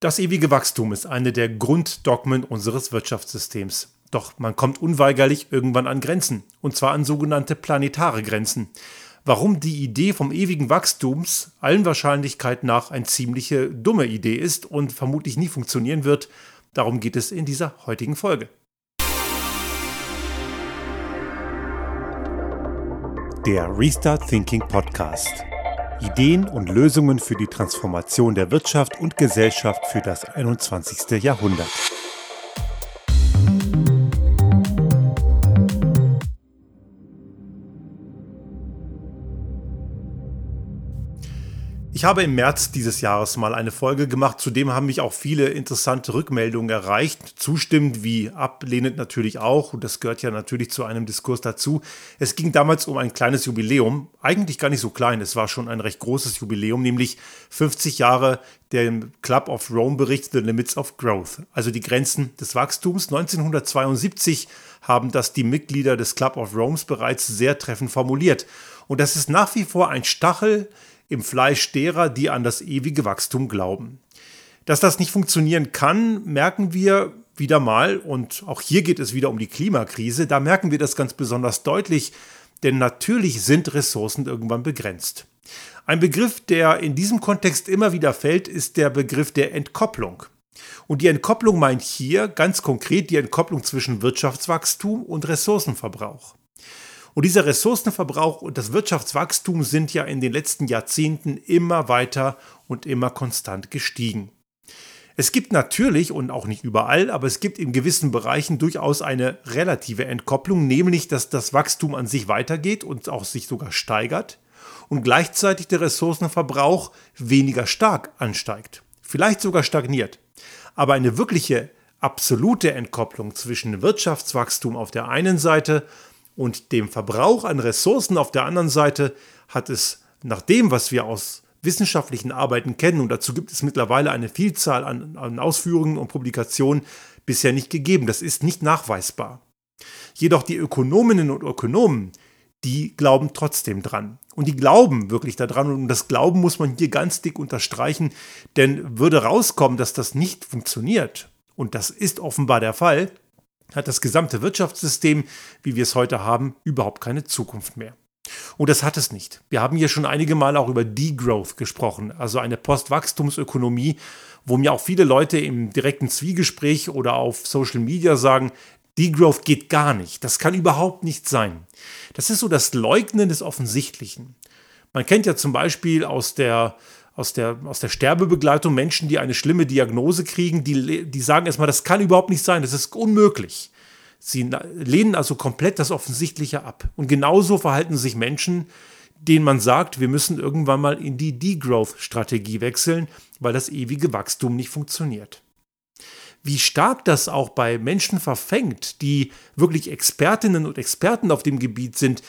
Das ewige Wachstum ist eine der Grunddogmen unseres Wirtschaftssystems. Doch man kommt unweigerlich irgendwann an Grenzen, und zwar an sogenannte planetare Grenzen. Warum die Idee vom ewigen Wachstums allen Wahrscheinlichkeit nach eine ziemliche dumme Idee ist und vermutlich nie funktionieren wird, darum geht es in dieser heutigen Folge. Der Restart Thinking Podcast. Ideen und Lösungen für die Transformation der Wirtschaft und Gesellschaft für das 21. Jahrhundert. Ich habe im März dieses Jahres mal eine Folge gemacht, zudem haben mich auch viele interessante Rückmeldungen erreicht, zustimmend wie ablehnend natürlich auch, und das gehört ja natürlich zu einem Diskurs dazu. Es ging damals um ein kleines Jubiläum, eigentlich gar nicht so klein, es war schon ein recht großes Jubiläum, nämlich 50 Jahre der Club of Rome Bericht The Limits of Growth, also die Grenzen des Wachstums. 1972 haben das die Mitglieder des Club of Rome bereits sehr treffend formuliert. Und das ist nach wie vor ein Stachel, im Fleisch derer, die an das ewige Wachstum glauben. Dass das nicht funktionieren kann, merken wir wieder mal, und auch hier geht es wieder um die Klimakrise, da merken wir das ganz besonders deutlich, denn natürlich sind Ressourcen irgendwann begrenzt. Ein Begriff, der in diesem Kontext immer wieder fällt, ist der Begriff der Entkopplung. Und die Entkopplung meint hier ganz konkret die Entkopplung zwischen Wirtschaftswachstum und Ressourcenverbrauch. Und dieser Ressourcenverbrauch und das Wirtschaftswachstum sind ja in den letzten Jahrzehnten immer weiter und immer konstant gestiegen. Es gibt natürlich und auch nicht überall, aber es gibt in gewissen Bereichen durchaus eine relative Entkopplung, nämlich dass das Wachstum an sich weitergeht und auch sich sogar steigert und gleichzeitig der Ressourcenverbrauch weniger stark ansteigt, vielleicht sogar stagniert. Aber eine wirkliche absolute Entkopplung zwischen Wirtschaftswachstum auf der einen Seite und dem Verbrauch an Ressourcen auf der anderen Seite hat es nach dem, was wir aus wissenschaftlichen Arbeiten kennen, und dazu gibt es mittlerweile eine Vielzahl an, an Ausführungen und Publikationen, bisher nicht gegeben. Das ist nicht nachweisbar. Jedoch die Ökonominnen und Ökonomen, die glauben trotzdem dran. Und die glauben wirklich daran. Und das Glauben muss man hier ganz dick unterstreichen, denn würde rauskommen, dass das nicht funktioniert, und das ist offenbar der Fall, hat das gesamte Wirtschaftssystem, wie wir es heute haben, überhaupt keine Zukunft mehr. Und das hat es nicht. Wir haben hier schon einige Mal auch über Degrowth gesprochen, also eine Postwachstumsökonomie, wo mir auch viele Leute im direkten Zwiegespräch oder auf Social Media sagen, Degrowth geht gar nicht. Das kann überhaupt nicht sein. Das ist so das Leugnen des Offensichtlichen. Man kennt ja zum Beispiel aus der aus der, aus der Sterbebegleitung Menschen, die eine schlimme Diagnose kriegen, die, die sagen erstmal, das kann überhaupt nicht sein, das ist unmöglich. Sie lehnen also komplett das Offensichtliche ab. Und genauso verhalten sich Menschen, denen man sagt, wir müssen irgendwann mal in die Degrowth-Strategie wechseln, weil das ewige Wachstum nicht funktioniert. Wie stark das auch bei Menschen verfängt, die wirklich Expertinnen und Experten auf dem Gebiet sind,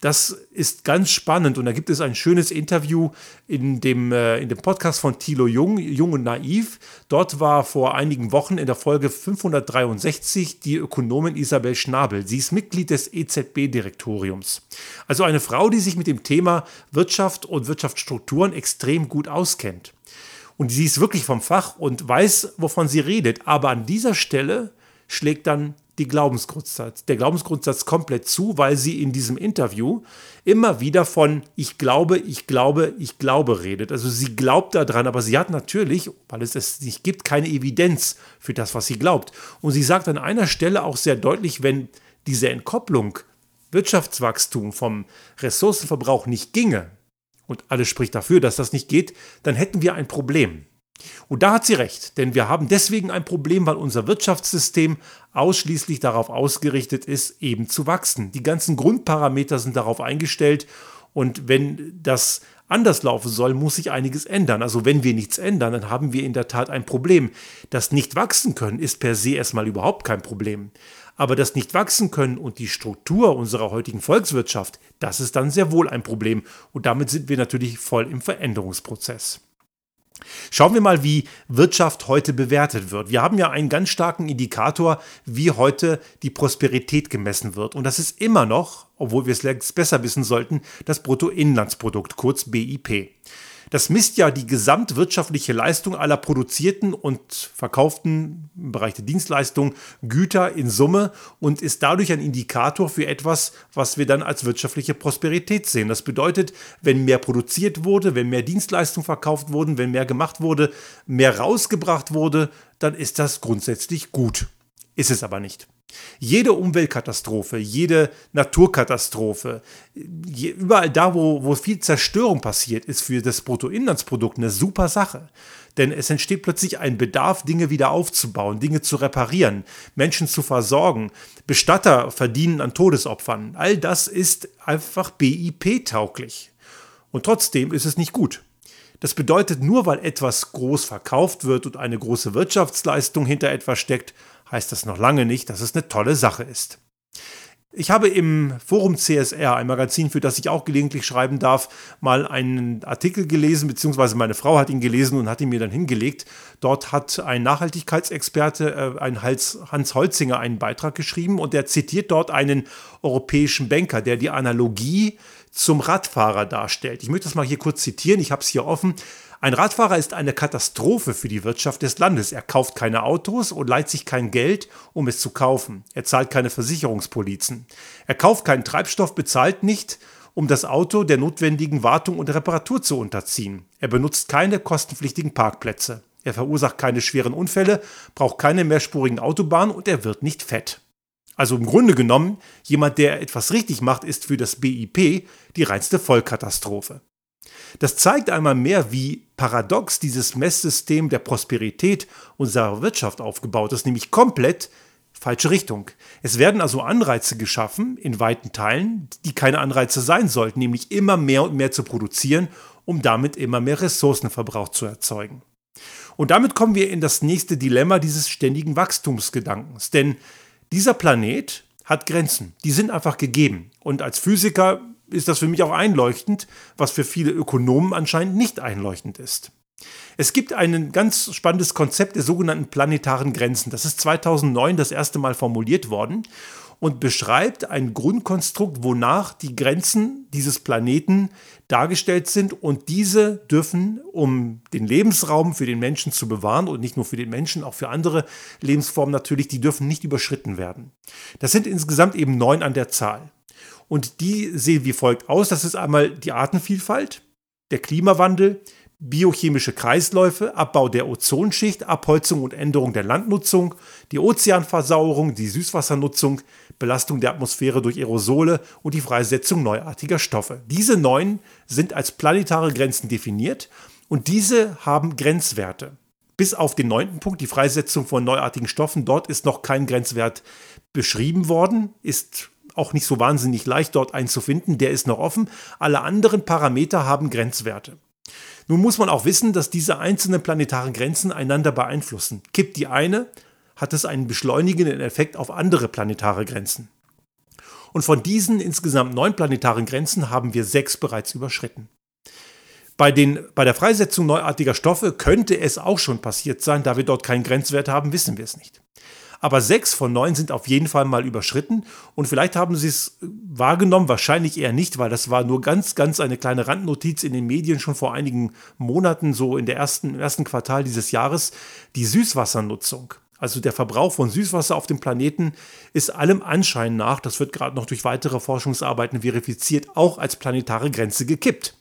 das ist ganz spannend und da gibt es ein schönes Interview in dem, äh, in dem Podcast von Thilo Jung, Jung und Naiv. Dort war vor einigen Wochen in der Folge 563 die Ökonomin Isabel Schnabel. Sie ist Mitglied des EZB-Direktoriums. Also eine Frau, die sich mit dem Thema Wirtschaft und Wirtschaftsstrukturen extrem gut auskennt. Und sie ist wirklich vom Fach und weiß, wovon sie redet. Aber an dieser Stelle schlägt dann die Glaubensgrundsatz, der Glaubensgrundsatz komplett zu, weil sie in diesem Interview immer wieder von ich glaube, ich glaube, ich glaube redet. Also sie glaubt daran, aber sie hat natürlich, weil es es nicht gibt, keine Evidenz für das, was sie glaubt. Und sie sagt an einer Stelle auch sehr deutlich, wenn diese Entkopplung Wirtschaftswachstum vom Ressourcenverbrauch nicht ginge, und alles spricht dafür, dass das nicht geht, dann hätten wir ein Problem. Und da hat sie recht, denn wir haben deswegen ein Problem, weil unser Wirtschaftssystem ausschließlich darauf ausgerichtet ist, eben zu wachsen. Die ganzen Grundparameter sind darauf eingestellt und wenn das anders laufen soll, muss sich einiges ändern. Also wenn wir nichts ändern, dann haben wir in der Tat ein Problem. Das nicht wachsen können ist per se erstmal überhaupt kein Problem. Aber das nicht wachsen können und die Struktur unserer heutigen Volkswirtschaft, das ist dann sehr wohl ein Problem. Und damit sind wir natürlich voll im Veränderungsprozess. Schauen wir mal, wie Wirtschaft heute bewertet wird. Wir haben ja einen ganz starken Indikator, wie heute die Prosperität gemessen wird. Und das ist immer noch, obwohl wir es besser wissen sollten, das Bruttoinlandsprodukt, kurz BIP. Das misst ja die gesamtwirtschaftliche Leistung aller produzierten und verkauften im Bereich der Dienstleistung Güter in Summe und ist dadurch ein Indikator für etwas, was wir dann als wirtschaftliche Prosperität sehen. Das bedeutet, wenn mehr produziert wurde, wenn mehr Dienstleistungen verkauft wurden, wenn mehr gemacht wurde, mehr rausgebracht wurde, dann ist das grundsätzlich gut. Ist es aber nicht. Jede Umweltkatastrophe, jede Naturkatastrophe, überall da, wo, wo viel Zerstörung passiert, ist für das Bruttoinlandsprodukt eine super Sache. Denn es entsteht plötzlich ein Bedarf, Dinge wieder aufzubauen, Dinge zu reparieren, Menschen zu versorgen. Bestatter verdienen an Todesopfern. All das ist einfach BIP-tauglich. Und trotzdem ist es nicht gut. Das bedeutet, nur weil etwas groß verkauft wird und eine große Wirtschaftsleistung hinter etwas steckt, heißt das noch lange nicht, dass es eine tolle Sache ist. Ich habe im Forum CSR, ein Magazin, für das ich auch gelegentlich schreiben darf, mal einen Artikel gelesen, beziehungsweise meine Frau hat ihn gelesen und hat ihn mir dann hingelegt. Dort hat ein Nachhaltigkeitsexperte, äh, ein Hans Holzinger, einen Beitrag geschrieben und der zitiert dort einen europäischen Banker, der die Analogie zum Radfahrer darstellt. Ich möchte das mal hier kurz zitieren, ich habe es hier offen. Ein Radfahrer ist eine Katastrophe für die Wirtschaft des Landes. Er kauft keine Autos und leiht sich kein Geld, um es zu kaufen. Er zahlt keine Versicherungspolizen. Er kauft keinen Treibstoff, bezahlt nicht, um das Auto der notwendigen Wartung und Reparatur zu unterziehen. Er benutzt keine kostenpflichtigen Parkplätze. Er verursacht keine schweren Unfälle, braucht keine mehrspurigen Autobahnen und er wird nicht fett. Also im Grunde genommen, jemand, der etwas richtig macht, ist für das BIP die reinste Vollkatastrophe. Das zeigt einmal mehr, wie paradox dieses Messsystem der Prosperität unserer Wirtschaft aufgebaut ist, nämlich komplett falsche Richtung. Es werden also Anreize geschaffen, in weiten Teilen, die keine Anreize sein sollten, nämlich immer mehr und mehr zu produzieren, um damit immer mehr Ressourcenverbrauch zu erzeugen. Und damit kommen wir in das nächste Dilemma dieses ständigen Wachstumsgedankens. Denn dieser Planet hat Grenzen, die sind einfach gegeben. Und als Physiker ist das für mich auch einleuchtend, was für viele Ökonomen anscheinend nicht einleuchtend ist. Es gibt ein ganz spannendes Konzept der sogenannten planetaren Grenzen. Das ist 2009 das erste Mal formuliert worden und beschreibt ein Grundkonstrukt, wonach die Grenzen dieses Planeten dargestellt sind und diese dürfen, um den Lebensraum für den Menschen zu bewahren und nicht nur für den Menschen, auch für andere Lebensformen natürlich, die dürfen nicht überschritten werden. Das sind insgesamt eben neun an der Zahl. Und die sehen wie folgt aus. Das ist einmal die Artenvielfalt, der Klimawandel, biochemische Kreisläufe, Abbau der Ozonschicht, Abholzung und Änderung der Landnutzung, die Ozeanversauerung, die Süßwassernutzung, Belastung der Atmosphäre durch Aerosole und die Freisetzung neuartiger Stoffe. Diese neun sind als planetare Grenzen definiert und diese haben Grenzwerte. Bis auf den neunten Punkt, die Freisetzung von neuartigen Stoffen, dort ist noch kein Grenzwert beschrieben worden, ist auch nicht so wahnsinnig leicht dort einzufinden, der ist noch offen. Alle anderen Parameter haben Grenzwerte. Nun muss man auch wissen, dass diese einzelnen planetaren Grenzen einander beeinflussen. Kippt die eine, hat es einen beschleunigenden Effekt auf andere planetare Grenzen. Und von diesen insgesamt neun planetaren Grenzen haben wir sechs bereits überschritten. Bei, den, bei der Freisetzung neuartiger Stoffe könnte es auch schon passiert sein, da wir dort keinen Grenzwert haben, wissen wir es nicht aber sechs von neun sind auf jeden Fall mal überschritten und vielleicht haben sie es wahrgenommen, wahrscheinlich eher nicht, weil das war nur ganz, ganz eine kleine Randnotiz in den Medien schon vor einigen Monaten, so in der ersten, im ersten Quartal dieses Jahres, die Süßwassernutzung. Also der Verbrauch von Süßwasser auf dem Planeten ist allem Anschein nach, das wird gerade noch durch weitere Forschungsarbeiten verifiziert, auch als planetare Grenze gekippt.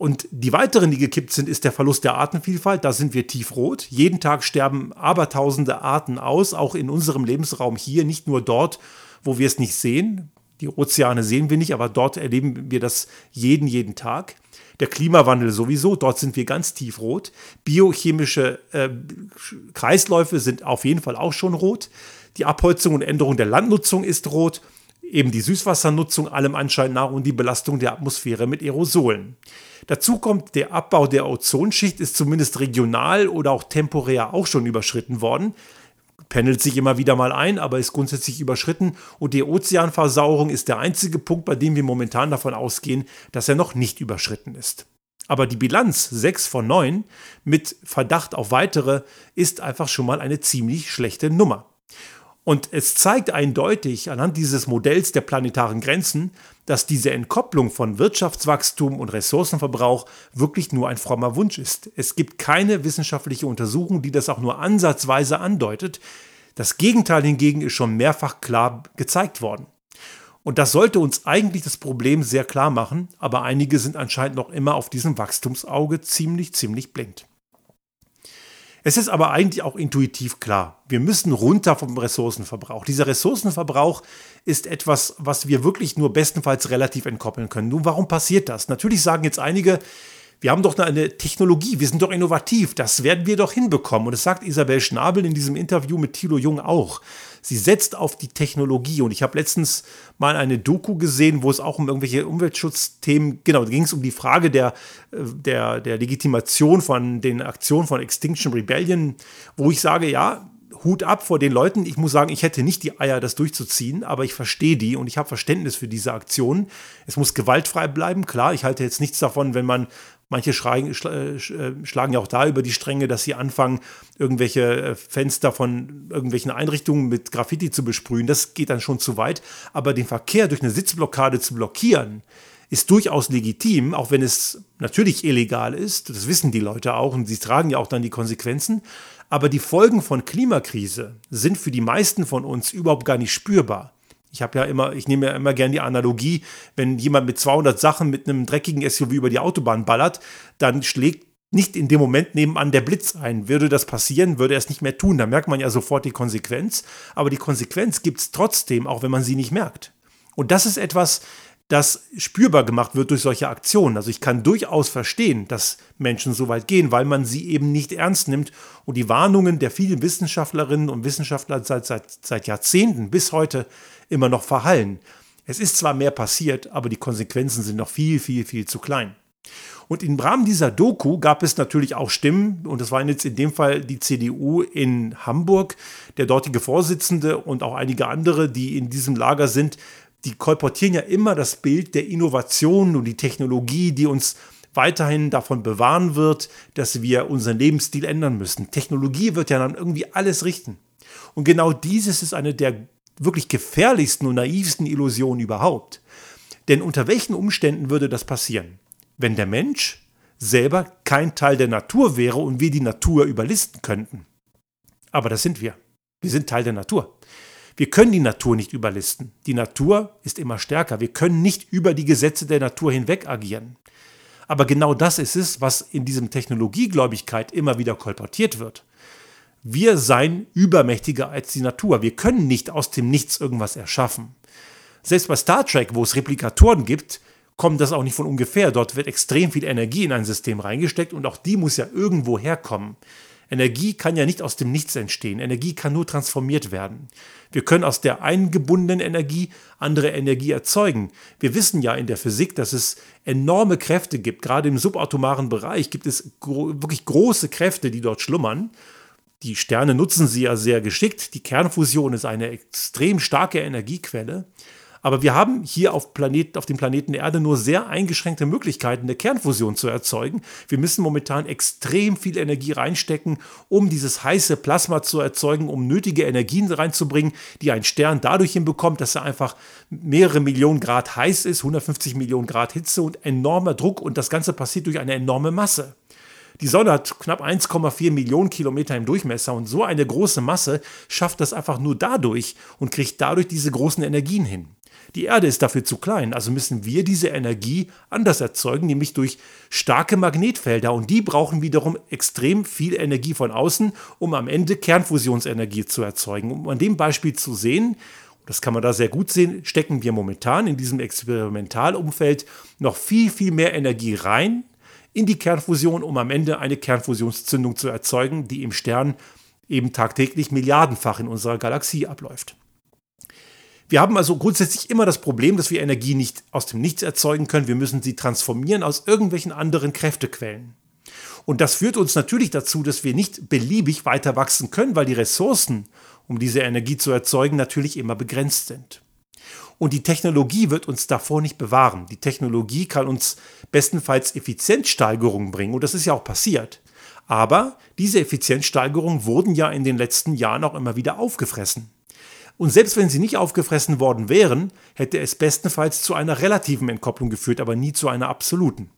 Und die weiteren, die gekippt sind, ist der Verlust der Artenvielfalt. Da sind wir tiefrot. Jeden Tag sterben abertausende Arten aus, auch in unserem Lebensraum hier, nicht nur dort, wo wir es nicht sehen. Die Ozeane sehen wir nicht, aber dort erleben wir das jeden, jeden Tag. Der Klimawandel sowieso, dort sind wir ganz tiefrot. Biochemische äh, Kreisläufe sind auf jeden Fall auch schon rot. Die Abholzung und Änderung der Landnutzung ist rot eben die Süßwassernutzung allem Anschein nach und die Belastung der Atmosphäre mit Aerosolen. Dazu kommt, der Abbau der Ozonschicht ist zumindest regional oder auch temporär auch schon überschritten worden. Pendelt sich immer wieder mal ein, aber ist grundsätzlich überschritten. Und die Ozeanversauerung ist der einzige Punkt, bei dem wir momentan davon ausgehen, dass er noch nicht überschritten ist. Aber die Bilanz 6 von 9 mit Verdacht auf weitere ist einfach schon mal eine ziemlich schlechte Nummer. Und es zeigt eindeutig anhand dieses Modells der planetaren Grenzen, dass diese Entkopplung von Wirtschaftswachstum und Ressourcenverbrauch wirklich nur ein frommer Wunsch ist. Es gibt keine wissenschaftliche Untersuchung, die das auch nur ansatzweise andeutet. Das Gegenteil hingegen ist schon mehrfach klar gezeigt worden. Und das sollte uns eigentlich das Problem sehr klar machen, aber einige sind anscheinend noch immer auf diesem Wachstumsauge ziemlich, ziemlich blind. Es ist aber eigentlich auch intuitiv klar. Wir müssen runter vom Ressourcenverbrauch. Dieser Ressourcenverbrauch ist etwas, was wir wirklich nur bestenfalls relativ entkoppeln können. Nun, warum passiert das? Natürlich sagen jetzt einige, wir haben doch eine Technologie, wir sind doch innovativ, das werden wir doch hinbekommen. Und das sagt Isabel Schnabel in diesem Interview mit Thilo Jung auch. Sie setzt auf die Technologie. Und ich habe letztens mal eine Doku gesehen, wo es auch um irgendwelche Umweltschutzthemen, genau, da ging es um die Frage der, äh, der, der Legitimation von den Aktionen von Extinction Rebellion, wo ich sage, ja, Hut ab vor den Leuten. Ich muss sagen, ich hätte nicht die Eier, das durchzuziehen, aber ich verstehe die und ich habe Verständnis für diese Aktionen. Es muss gewaltfrei bleiben. Klar, ich halte jetzt nichts davon, wenn man Manche schreien, äh, äh, schlagen ja auch da über die Stränge, dass sie anfangen, irgendwelche äh, Fenster von irgendwelchen Einrichtungen mit Graffiti zu besprühen. Das geht dann schon zu weit. Aber den Verkehr durch eine Sitzblockade zu blockieren, ist durchaus legitim, auch wenn es natürlich illegal ist. Das wissen die Leute auch und sie tragen ja auch dann die Konsequenzen. Aber die Folgen von Klimakrise sind für die meisten von uns überhaupt gar nicht spürbar. Ich habe ja immer, ich nehme ja immer gern die Analogie, wenn jemand mit 200 Sachen mit einem dreckigen SUV über die Autobahn ballert, dann schlägt nicht in dem Moment nebenan der Blitz ein. Würde das passieren, würde er es nicht mehr tun. Da merkt man ja sofort die Konsequenz. Aber die Konsequenz gibt es trotzdem, auch wenn man sie nicht merkt. Und das ist etwas, das spürbar gemacht wird durch solche Aktionen. Also ich kann durchaus verstehen, dass Menschen so weit gehen, weil man sie eben nicht ernst nimmt und die Warnungen der vielen Wissenschaftlerinnen und Wissenschaftler seit, seit, seit Jahrzehnten bis heute immer noch verhallen. Es ist zwar mehr passiert, aber die Konsequenzen sind noch viel, viel, viel zu klein. Und im Rahmen dieser Doku gab es natürlich auch Stimmen, und das waren jetzt in dem Fall die CDU in Hamburg, der dortige Vorsitzende und auch einige andere, die in diesem Lager sind, die kolportieren ja immer das Bild der Innovation und die Technologie, die uns weiterhin davon bewahren wird, dass wir unseren Lebensstil ändern müssen. Technologie wird ja dann irgendwie alles richten. Und genau dieses ist eine der wirklich gefährlichsten und naivsten Illusionen überhaupt. Denn unter welchen Umständen würde das passieren? Wenn der Mensch selber kein Teil der Natur wäre und wir die Natur überlisten könnten. Aber das sind wir. Wir sind Teil der Natur. Wir können die Natur nicht überlisten. Die Natur ist immer stärker. Wir können nicht über die Gesetze der Natur hinweg agieren. Aber genau das ist es, was in diesem Technologiegläubigkeit immer wieder kolportiert wird wir seien übermächtiger als die Natur. Wir können nicht aus dem Nichts irgendwas erschaffen. Selbst bei Star Trek, wo es Replikatoren gibt, kommt das auch nicht von ungefähr. Dort wird extrem viel Energie in ein System reingesteckt und auch die muss ja irgendwo herkommen. Energie kann ja nicht aus dem Nichts entstehen. Energie kann nur transformiert werden. Wir können aus der eingebundenen Energie andere Energie erzeugen. Wir wissen ja in der Physik, dass es enorme Kräfte gibt. Gerade im subatomaren Bereich gibt es gro wirklich große Kräfte, die dort schlummern. Die Sterne nutzen sie ja sehr geschickt. Die Kernfusion ist eine extrem starke Energiequelle. Aber wir haben hier auf, Planet, auf dem Planeten Erde nur sehr eingeschränkte Möglichkeiten, eine Kernfusion zu erzeugen. Wir müssen momentan extrem viel Energie reinstecken, um dieses heiße Plasma zu erzeugen, um nötige Energien reinzubringen, die ein Stern dadurch hinbekommt, dass er einfach mehrere Millionen Grad heiß ist, 150 Millionen Grad Hitze und enormer Druck. Und das Ganze passiert durch eine enorme Masse. Die Sonne hat knapp 1,4 Millionen Kilometer im Durchmesser und so eine große Masse schafft das einfach nur dadurch und kriegt dadurch diese großen Energien hin. Die Erde ist dafür zu klein, also müssen wir diese Energie anders erzeugen, nämlich durch starke Magnetfelder und die brauchen wiederum extrem viel Energie von außen, um am Ende Kernfusionsenergie zu erzeugen. Um an dem Beispiel zu sehen, das kann man da sehr gut sehen, stecken wir momentan in diesem Experimentalumfeld noch viel, viel mehr Energie rein, in die Kernfusion, um am Ende eine Kernfusionszündung zu erzeugen, die im Stern eben tagtäglich milliardenfach in unserer Galaxie abläuft. Wir haben also grundsätzlich immer das Problem, dass wir Energie nicht aus dem Nichts erzeugen können. Wir müssen sie transformieren aus irgendwelchen anderen Kräftequellen. Und das führt uns natürlich dazu, dass wir nicht beliebig weiter wachsen können, weil die Ressourcen, um diese Energie zu erzeugen, natürlich immer begrenzt sind. Und die Technologie wird uns davor nicht bewahren. Die Technologie kann uns bestenfalls Effizienzsteigerungen bringen. Und das ist ja auch passiert. Aber diese Effizienzsteigerungen wurden ja in den letzten Jahren auch immer wieder aufgefressen. Und selbst wenn sie nicht aufgefressen worden wären, hätte es bestenfalls zu einer relativen Entkopplung geführt, aber nie zu einer absoluten.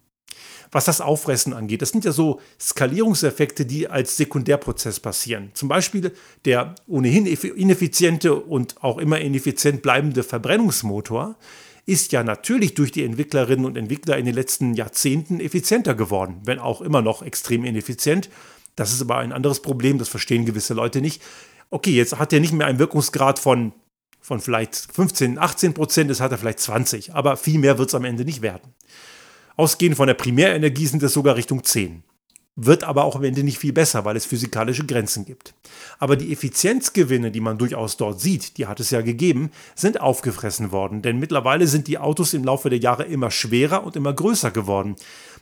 Was das Auffressen angeht, das sind ja so Skalierungseffekte, die als Sekundärprozess passieren. Zum Beispiel der ohnehin ineffiziente und auch immer ineffizient bleibende Verbrennungsmotor ist ja natürlich durch die Entwicklerinnen und Entwickler in den letzten Jahrzehnten effizienter geworden, wenn auch immer noch extrem ineffizient. Das ist aber ein anderes Problem, das verstehen gewisse Leute nicht. Okay, jetzt hat er nicht mehr einen Wirkungsgrad von, von vielleicht 15, 18 Prozent, es hat er vielleicht 20, aber viel mehr wird es am Ende nicht werden. Ausgehend von der Primärenergie sind es sogar Richtung 10 wird aber auch am Ende nicht viel besser, weil es physikalische Grenzen gibt. Aber die Effizienzgewinne, die man durchaus dort sieht, die hat es ja gegeben, sind aufgefressen worden, denn mittlerweile sind die Autos im Laufe der Jahre immer schwerer und immer größer geworden.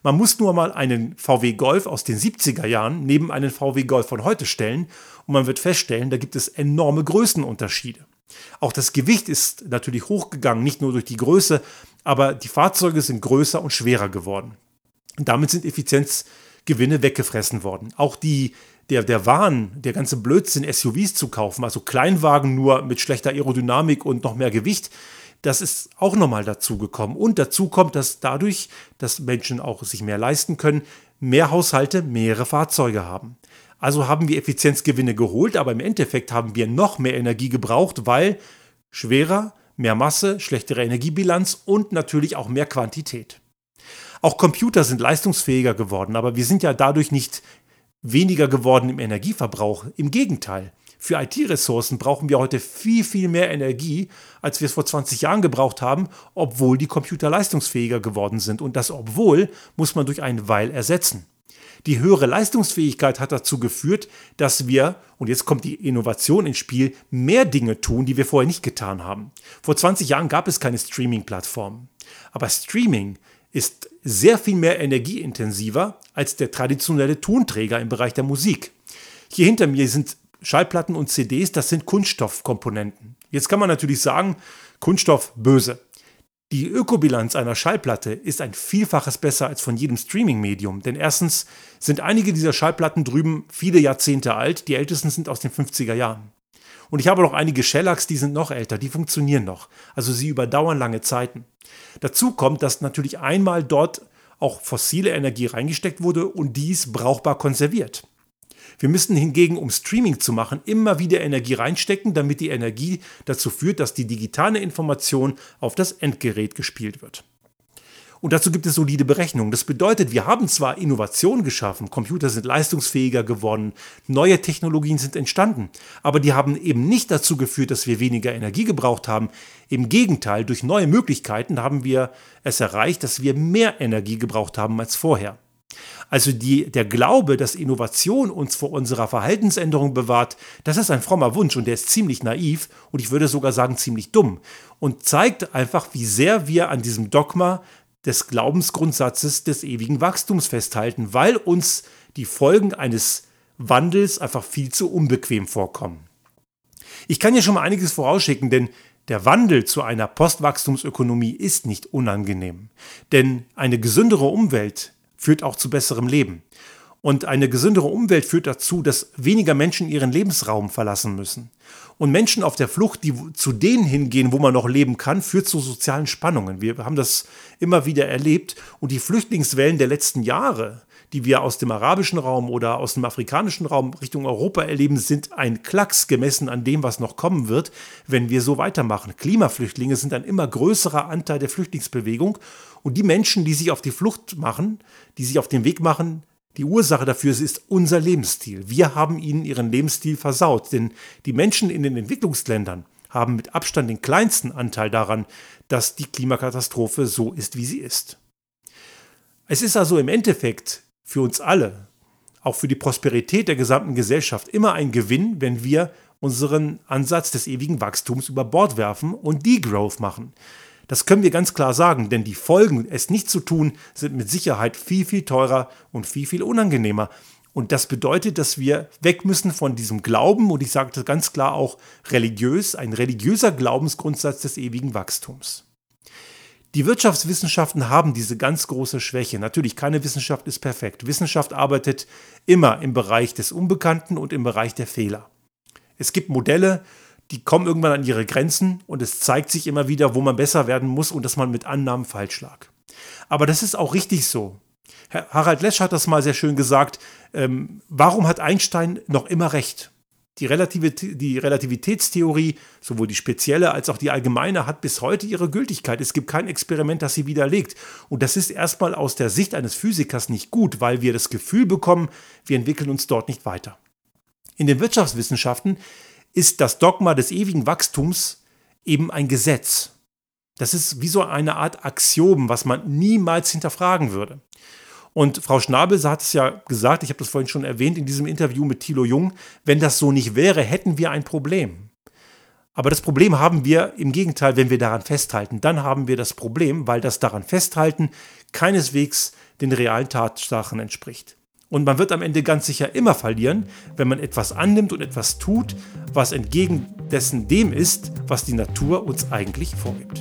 Man muss nur mal einen VW Golf aus den 70er Jahren neben einen VW Golf von heute stellen und man wird feststellen, da gibt es enorme Größenunterschiede. Auch das Gewicht ist natürlich hochgegangen, nicht nur durch die Größe, aber die Fahrzeuge sind größer und schwerer geworden. Und damit sind Effizienz Gewinne weggefressen worden. Auch die, der, der Wahn, der ganze Blödsinn, SUVs zu kaufen, also Kleinwagen nur mit schlechter Aerodynamik und noch mehr Gewicht, das ist auch nochmal dazugekommen. Und dazu kommt, dass dadurch, dass Menschen auch sich mehr leisten können, mehr Haushalte mehrere Fahrzeuge haben. Also haben wir Effizienzgewinne geholt, aber im Endeffekt haben wir noch mehr Energie gebraucht, weil schwerer, mehr Masse, schlechtere Energiebilanz und natürlich auch mehr Quantität. Auch Computer sind leistungsfähiger geworden, aber wir sind ja dadurch nicht weniger geworden im Energieverbrauch. Im Gegenteil. Für IT-Ressourcen brauchen wir heute viel, viel mehr Energie, als wir es vor 20 Jahren gebraucht haben, obwohl die Computer leistungsfähiger geworden sind. Und das obwohl muss man durch ein Weil ersetzen. Die höhere Leistungsfähigkeit hat dazu geführt, dass wir, und jetzt kommt die Innovation ins Spiel, mehr Dinge tun, die wir vorher nicht getan haben. Vor 20 Jahren gab es keine Streaming-Plattformen. Aber Streaming ist sehr viel mehr energieintensiver als der traditionelle Tonträger im Bereich der Musik. Hier hinter mir sind Schallplatten und CDs, das sind Kunststoffkomponenten. Jetzt kann man natürlich sagen, Kunststoff böse. Die Ökobilanz einer Schallplatte ist ein Vielfaches besser als von jedem Streaming-Medium, denn erstens sind einige dieser Schallplatten drüben viele Jahrzehnte alt, die ältesten sind aus den 50er Jahren. Und ich habe noch einige Shellacks, die sind noch älter, die funktionieren noch. Also sie überdauern lange Zeiten. Dazu kommt, dass natürlich einmal dort auch fossile Energie reingesteckt wurde und dies brauchbar konserviert. Wir müssen hingegen, um Streaming zu machen, immer wieder Energie reinstecken, damit die Energie dazu führt, dass die digitale Information auf das Endgerät gespielt wird. Und dazu gibt es solide Berechnungen. Das bedeutet, wir haben zwar Innovationen geschaffen, Computer sind leistungsfähiger geworden, neue Technologien sind entstanden, aber die haben eben nicht dazu geführt, dass wir weniger Energie gebraucht haben. Im Gegenteil, durch neue Möglichkeiten haben wir es erreicht, dass wir mehr Energie gebraucht haben als vorher. Also die, der Glaube, dass Innovation uns vor unserer Verhaltensänderung bewahrt, das ist ein frommer Wunsch und der ist ziemlich naiv und ich würde sogar sagen ziemlich dumm und zeigt einfach, wie sehr wir an diesem Dogma des Glaubensgrundsatzes des ewigen Wachstums festhalten, weil uns die Folgen eines Wandels einfach viel zu unbequem vorkommen. Ich kann hier schon mal einiges vorausschicken, denn der Wandel zu einer Postwachstumsökonomie ist nicht unangenehm. Denn eine gesündere Umwelt führt auch zu besserem Leben. Und eine gesündere Umwelt führt dazu, dass weniger Menschen ihren Lebensraum verlassen müssen. Und Menschen auf der Flucht, die zu denen hingehen, wo man noch leben kann, führt zu sozialen Spannungen. Wir haben das immer wieder erlebt. Und die Flüchtlingswellen der letzten Jahre, die wir aus dem arabischen Raum oder aus dem afrikanischen Raum Richtung Europa erleben, sind ein Klacks gemessen an dem, was noch kommen wird, wenn wir so weitermachen. Klimaflüchtlinge sind ein immer größerer Anteil der Flüchtlingsbewegung. Und die Menschen, die sich auf die Flucht machen, die sich auf den Weg machen, die Ursache dafür ist unser Lebensstil. Wir haben ihnen ihren Lebensstil versaut, denn die Menschen in den Entwicklungsländern haben mit Abstand den kleinsten Anteil daran, dass die Klimakatastrophe so ist, wie sie ist. Es ist also im Endeffekt für uns alle, auch für die Prosperität der gesamten Gesellschaft, immer ein Gewinn, wenn wir unseren Ansatz des ewigen Wachstums über Bord werfen und Degrowth machen. Das können wir ganz klar sagen, denn die Folgen, es nicht zu tun, sind mit Sicherheit viel, viel teurer und viel, viel unangenehmer. Und das bedeutet, dass wir weg müssen von diesem Glauben, und ich sage das ganz klar auch religiös, ein religiöser Glaubensgrundsatz des ewigen Wachstums. Die Wirtschaftswissenschaften haben diese ganz große Schwäche. Natürlich, keine Wissenschaft ist perfekt. Wissenschaft arbeitet immer im Bereich des Unbekannten und im Bereich der Fehler. Es gibt Modelle, die kommen irgendwann an ihre Grenzen und es zeigt sich immer wieder, wo man besser werden muss und dass man mit Annahmen falsch lag. Aber das ist auch richtig so. Harald Lesch hat das mal sehr schön gesagt. Ähm, warum hat Einstein noch immer recht? Die, Relativität, die Relativitätstheorie, sowohl die spezielle als auch die allgemeine, hat bis heute ihre Gültigkeit. Es gibt kein Experiment, das sie widerlegt. Und das ist erstmal aus der Sicht eines Physikers nicht gut, weil wir das Gefühl bekommen, wir entwickeln uns dort nicht weiter. In den Wirtschaftswissenschaften ist das Dogma des ewigen Wachstums eben ein Gesetz. Das ist wie so eine Art Axiom, was man niemals hinterfragen würde. Und Frau Schnabel hat es ja gesagt, ich habe das vorhin schon erwähnt in diesem Interview mit Thilo Jung, wenn das so nicht wäre, hätten wir ein Problem. Aber das Problem haben wir im Gegenteil, wenn wir daran festhalten. Dann haben wir das Problem, weil das daran festhalten keineswegs den realen Tatsachen entspricht. Und man wird am Ende ganz sicher immer verlieren, wenn man etwas annimmt und etwas tut, was entgegen dessen dem ist, was die Natur uns eigentlich vorgibt.